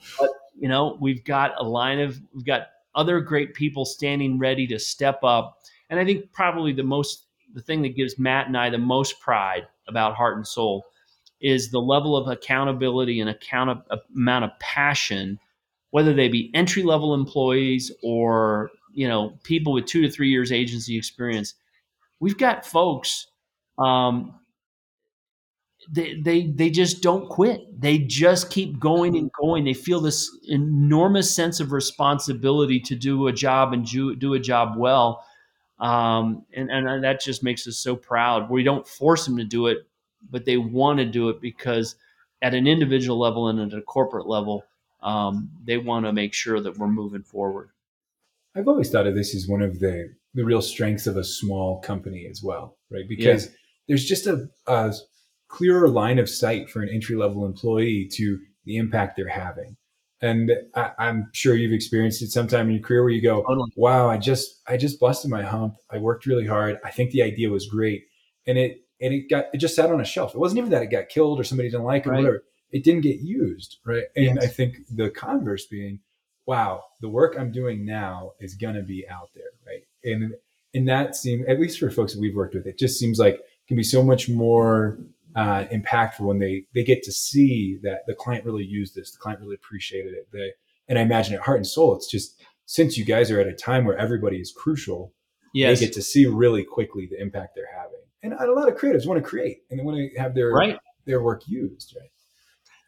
you know we've got a line of we've got other great people standing ready to step up and I think probably the most the thing that gives Matt and I the most pride about Heart and Soul is the level of accountability and account of, amount of passion, whether they be entry level employees or you know people with two to three years agency experience. We've got folks. Um, they, they they just don't quit. They just keep going and going. They feel this enormous sense of responsibility to do a job and do, do a job well um, and, and that just makes us so proud. We don't force them to do it, but they want to do it because at an individual level and at a corporate level, um, they want to make sure that we're moving forward. I've always thought of this as one of the, the real strengths of a small company as well, right? Because yeah. there's just a, a clearer line of sight for an entry level employee to the impact they're having and I, am sure you've experienced it sometime in your career where you go, "Wow, I just I just busted my hump. I worked really hard. I think the idea was great, and it and it got it just sat on a shelf. It wasn't even that it got killed or somebody didn't like it right. or whatever. It didn't get used, right? And yes. I think the converse being, "Wow, the work I'm doing now is gonna be out there, right?" And and that seems, at least for folks that we've worked with, it just seems like can be so much more uh, impactful when they they get to see that the client really used this, the client really appreciated it. They, and I imagine at Heart and Soul, it's just since you guys are at a time where everybody is crucial, yes. they get to see really quickly the impact they're having. And a lot of creatives want to create and they want to have their right. their work used, right?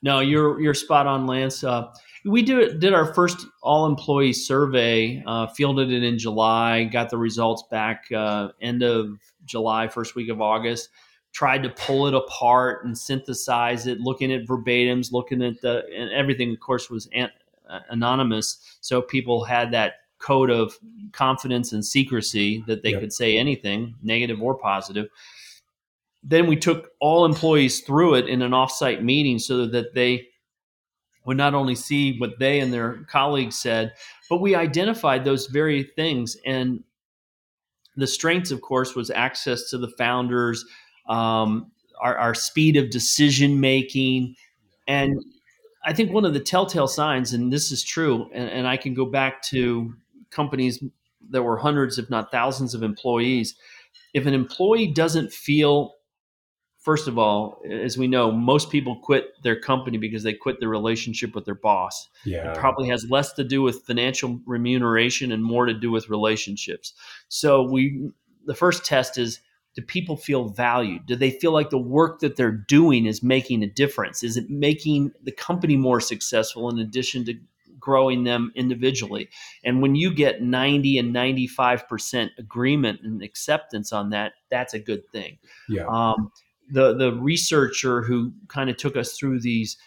No, you're you're spot on, Lance. Uh, we did did our first all employee survey, uh, fielded it in July, got the results back uh, end of July, first week of August tried to pull it apart and synthesize it, looking at verbatims, looking at the and everything. Of course, was an, uh, anonymous, so people had that code of confidence and secrecy that they yep. could say anything, negative or positive. Then we took all employees through it in an offsite meeting so that they would not only see what they and their colleagues said, but we identified those very things. And the strengths, of course, was access to the founders, um, our, our speed of decision making. And I think one of the telltale signs, and this is true, and, and I can go back to companies that were hundreds, if not thousands, of employees. If an employee doesn't feel first of all, as we know, most people quit their company because they quit their relationship with their boss. Yeah. It probably has less to do with financial remuneration and more to do with relationships. So we the first test is do people feel valued? Do they feel like the work that they're doing is making a difference? Is it making the company more successful in addition to growing them individually? And when you get 90 and 95% agreement and acceptance on that, that's a good thing. Yeah. Um, the the researcher who kind of took us through these,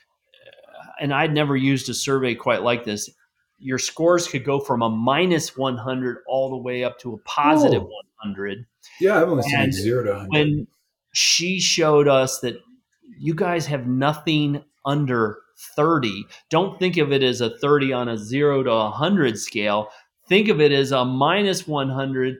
uh, and I'd never used a survey quite like this. Your scores could go from a minus 100 all the way up to a positive Whoa. 100. Yeah, I've only seen zero to 100. When she showed us that you guys have nothing under 30, don't think of it as a 30 on a 0 to 100 scale. Think of it as a minus 100.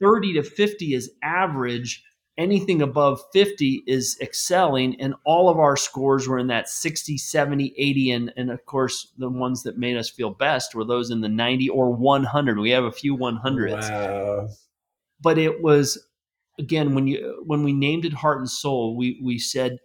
30 to 50 is average. Anything above 50 is excelling. And all of our scores were in that 60, 70, 80. And, and of course, the ones that made us feel best were those in the 90 or 100. We have a few 100s Wow. but it was again when you when we named it heart and soul we we said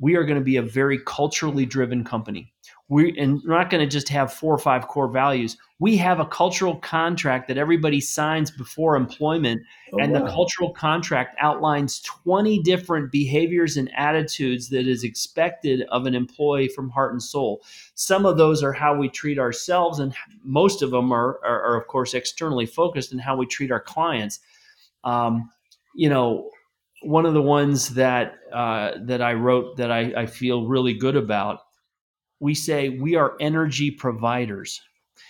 we are going to be a very culturally driven company we and we're not going to just have four or five core values. We have a cultural contract that everybody signs before employment Oh, and the cultural contract outlines 20 different behaviors and attitudes that is expected of an employee from heart and soul. Some of those are how we treat ourselves and most of them are, are, are of course externally focused in how we treat our clients. Um, you know one of the ones that uh, that i wrote that I, I feel really good about we say we are energy providers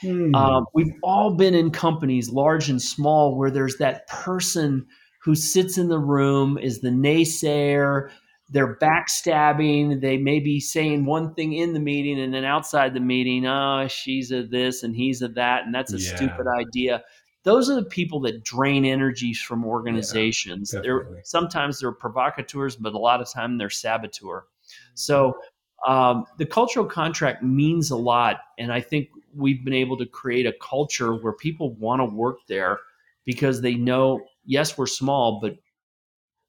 Hmm. um, we've all been in companies, large and small, where there's that person who sits in the room, is the naysayer. They're backstabbing. They may be saying one thing in the meeting and then outside the meeting, oh, she's a this and he's a that, and that's a Yeah. stupid idea. Those are the people that drain energies from organizations. they're sometimes they're provocateurs, but a lot of time they're saboteur. So um, the cultural contract means a lot, and I think we've been able to create a culture where people want to work there because they know, yes, we're small, but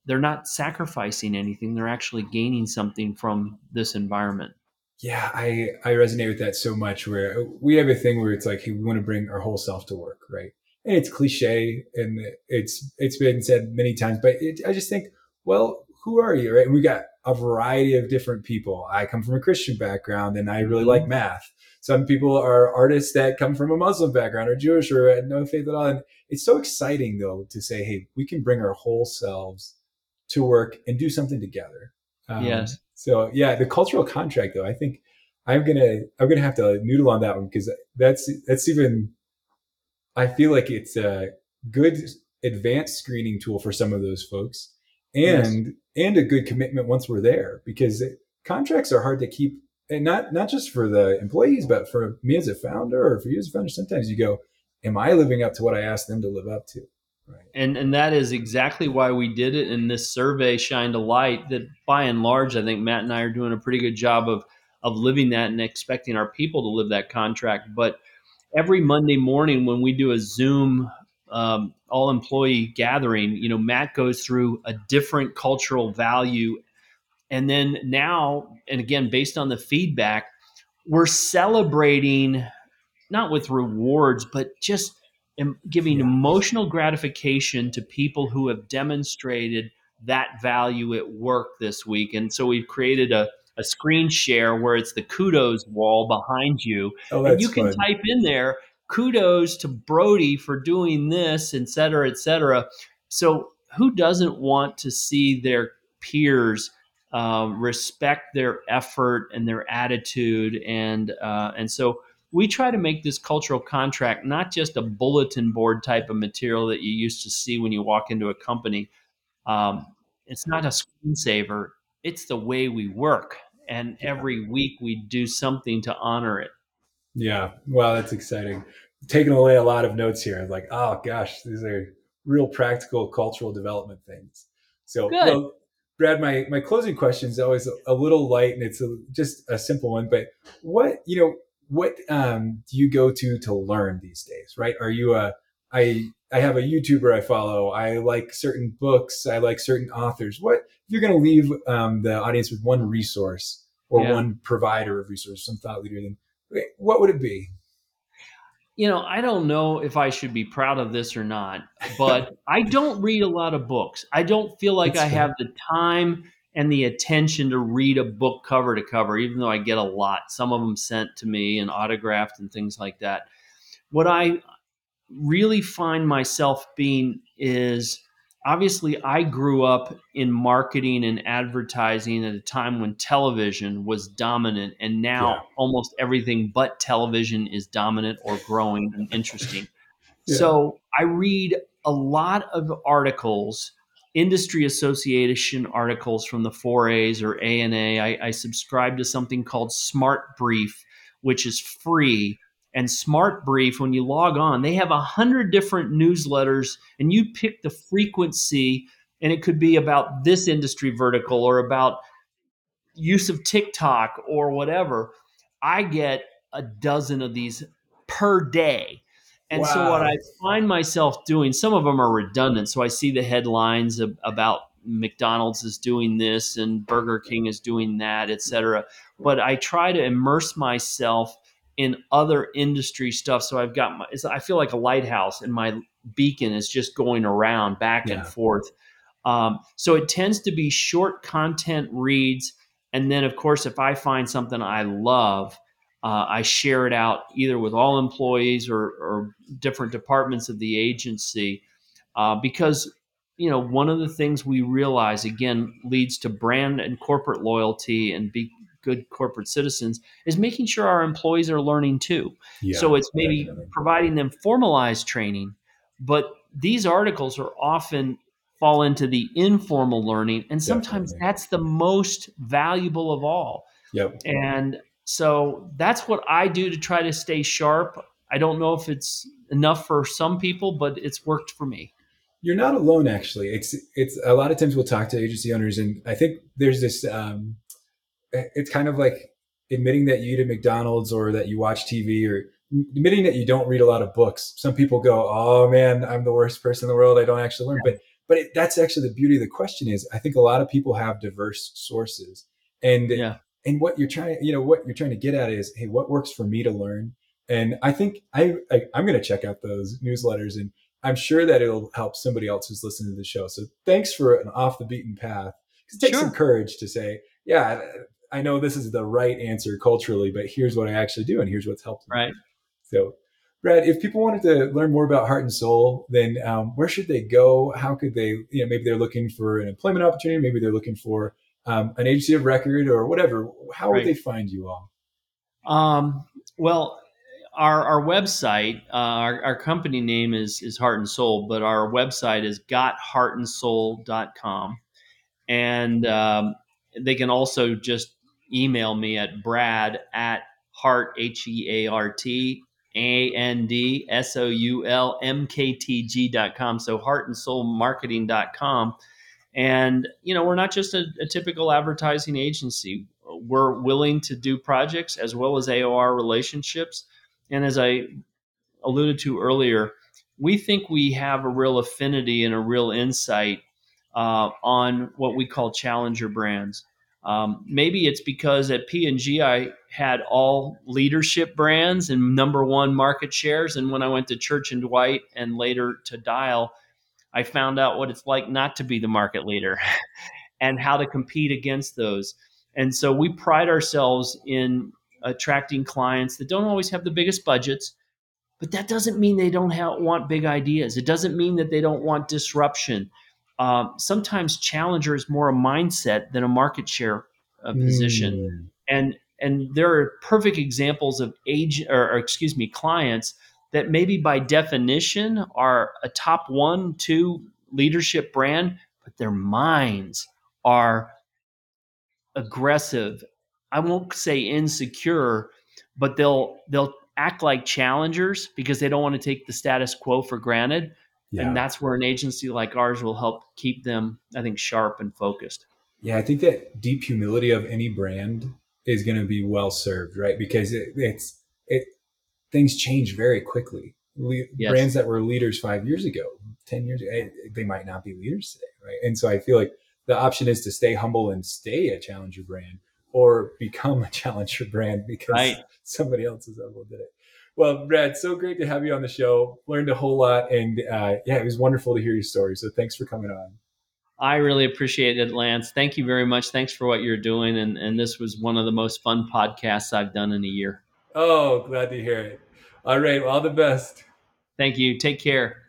they're not sacrificing anything. They're actually gaining something from this environment. Yeah, I I resonate with that so much. Where we have a thing where it's like hey, we want to bring our whole self to work, right? And it's cliche, and it's it's been said many times, but it, I just think, well, who are you, right? We got a variety of different people. I come from a Christian background, and I really like math. Some people are artists that come from a Muslim background or Jewish or no faith at all. And it's so exciting though to say, hey, we can bring our whole selves to work and do something together. Um, Yes. So yeah, the cultural contract though, I think I'm gonna I'm gonna have to noodle on that one because that's that's even I feel like it's a good advanced screening tool for some of those folks and and a good commitment once we're there because contracts are hard to keep and not not just for the employees but for me as a founder or for you as a founder sometimes you go am I living up to what I asked them to live up to right And and that is exactly why we did it. And this survey shined a light that, by and large, I think Matt and I are doing a pretty good job of of living that and expecting our people to live that contract. But every Monday morning when we do a Zoom um, all employee gathering, you know, Matt goes through a different cultural value, and then now, and again, based on the feedback, we're celebrating not with rewards, but just giving emotional gratification to people who have demonstrated that value at work this week. And so we've created a, a screen share where it's the kudos wall behind you. oh And you can fun. type in there, kudos to Brody for doing this, et cetera, et cetera. So who doesn't want to see their peers um, respect their effort and their attitude? And uh, and so we try to make this cultural contract not just a bulletin board type of material that you used to see when you walk into a company. Um, it's not a screensaver. It's the way we work, and every week we do something to honor it. Yeah. Wow, that's exciting. Taking away a lot of notes here. Like, oh gosh, these are real practical cultural development things. So, Good. well, Brad, my my closing question is always a little light, and it's a, just a simple one. But what you know, what um, do you go to to learn these days? Right? Are you a I I have a YouTuber I follow. I like certain books. I like certain authors. What if you're going to leave um, the audience with one resource or Yeah. one provider of resource, some thought leader? Then what would it be? you know, I don't know if I should be proud of this or not, but I don't read a lot of books. I don't feel like That's I fair. have the time and the attention to read a book cover to cover, even though I get a lot. Some of them sent to me and autographed and things like that. What I really find myself being is obviously I grew up in marketing and advertising at a time when television was dominant and now yeah. almost everything but television is dominant or growing and interesting. Yeah. So I read a lot of articles, industry association articles from the 4As or ANA. I, I subscribe to something called SmartBrief, which is free and SmartBrief, when you log on, they have a hundred different newsletters, and you pick the frequency, and it could be about this industry vertical or about use of TikTok or whatever. I get a dozen of these per day. And wow. so what I find myself doing, some of them are redundant. So I see the headlines about McDonald's is doing this and Burger King is doing that, et cetera. But I try to immerse myself in other industry stuff. So I've got my, I feel like a lighthouse and my beacon is just going around back yeah. and forth. Um, so it tends to be short content reads. And then, of course, if I find something I love, uh, I share it out either with all employees or, or different departments of the agency. Uh, because, you know, one of the things we realize, again, leads to brand and corporate loyalty and be, good corporate citizens is making sure our employees are learning too. Yeah, so it's maybe definitely. providing them formalized training, but these articles are often fall into the informal learning and sometimes definitely. that's the most valuable of all. Yep. And so that's what I do to try to stay sharp. I don't know if it's enough for some people, but it's worked for me. You're not alone, actually. It's it's a lot of times we'll talk to agency owners, and I think there's this um, it's kind of like admitting that you eat at McDonald's or that you watch TV or admitting that you don't read a lot of books. Some people go, "Oh man, I'm the worst person in the world. I don't actually learn." But but it, that's actually the beauty of the question is I think a lot of people have diverse sources. And yeah. and what you're trying, you know, what you're trying to get at is, hey, what works for me to learn? And I think I, I I'm going to check out those newsletters and I'm sure that it'll help somebody else who's listening to the show. So thanks for an off the beaten path. It takes sure. some courage to say, yeah, I know this is the right answer culturally, but here's what I actually do, and here's what's helped me. Right. So, Brad, if people wanted to learn more about Heart and Soul, then um, where should they go? How could they? You know, maybe they're looking for an employment opportunity. Maybe they're looking for um, an agency of record or whatever. How right. would they find you all? Um, well, our, our website, uh, our, our company name is, is Heart and Soul, but our website is gotheartandsoul.com. And um, they can also just email me at brad at heart, H E A R T A N D S O U L M K T G dot com. So heart and soul marketing dot com. And, you know, we're not just a, a typical advertising agency. We're willing to do projects as well as AOR relationships. And as I alluded to earlier, we think we have a real affinity and a real insight uh, on what we call challenger brands. Um, maybe it's because at P&G I had all leadership brands and number one market shares, and when I went to Church and Dwight and later to Dial, I found out what it's like not to be the market leader and how to compete against those. And so we pride ourselves in attracting clients that don't always have the biggest budgets, but that doesn't mean they don't have, want big ideas. It doesn't mean that they don't want disruption uh, sometimes challenger is more a mindset than a market share uh, position. Mm. And and there are perfect examples of age or, or, excuse me clients that maybe by definition are a top one two leadership brand but their minds are aggressive i won't say insecure but they'll they'll act like challengers because they don't want to take the status quo for granted yeah. And that's where an agency like ours will help keep them, I think, sharp and focused. Yeah, I think that deep humility of any brand is going to be well served, right? Because it, it's it things change very quickly. Le- yes. Brands that were leaders five years ago, ten years ago, eh, they might not be leaders today, right? And so I feel like the option is to stay humble and stay a challenger brand, or become a challenger brand because right. somebody else is able to do it. Well, Brad, so great to have you on the show. Learned a whole lot, and uh, yeah, it was wonderful to hear your story. So thanks for coming on. I really appreciate it, Lance. Thank you very much. Thanks for what you're doing, and and this was one of the most fun podcasts I've done in a year. Oh, glad to hear it. All right, well, all the best. Thank you. Take care.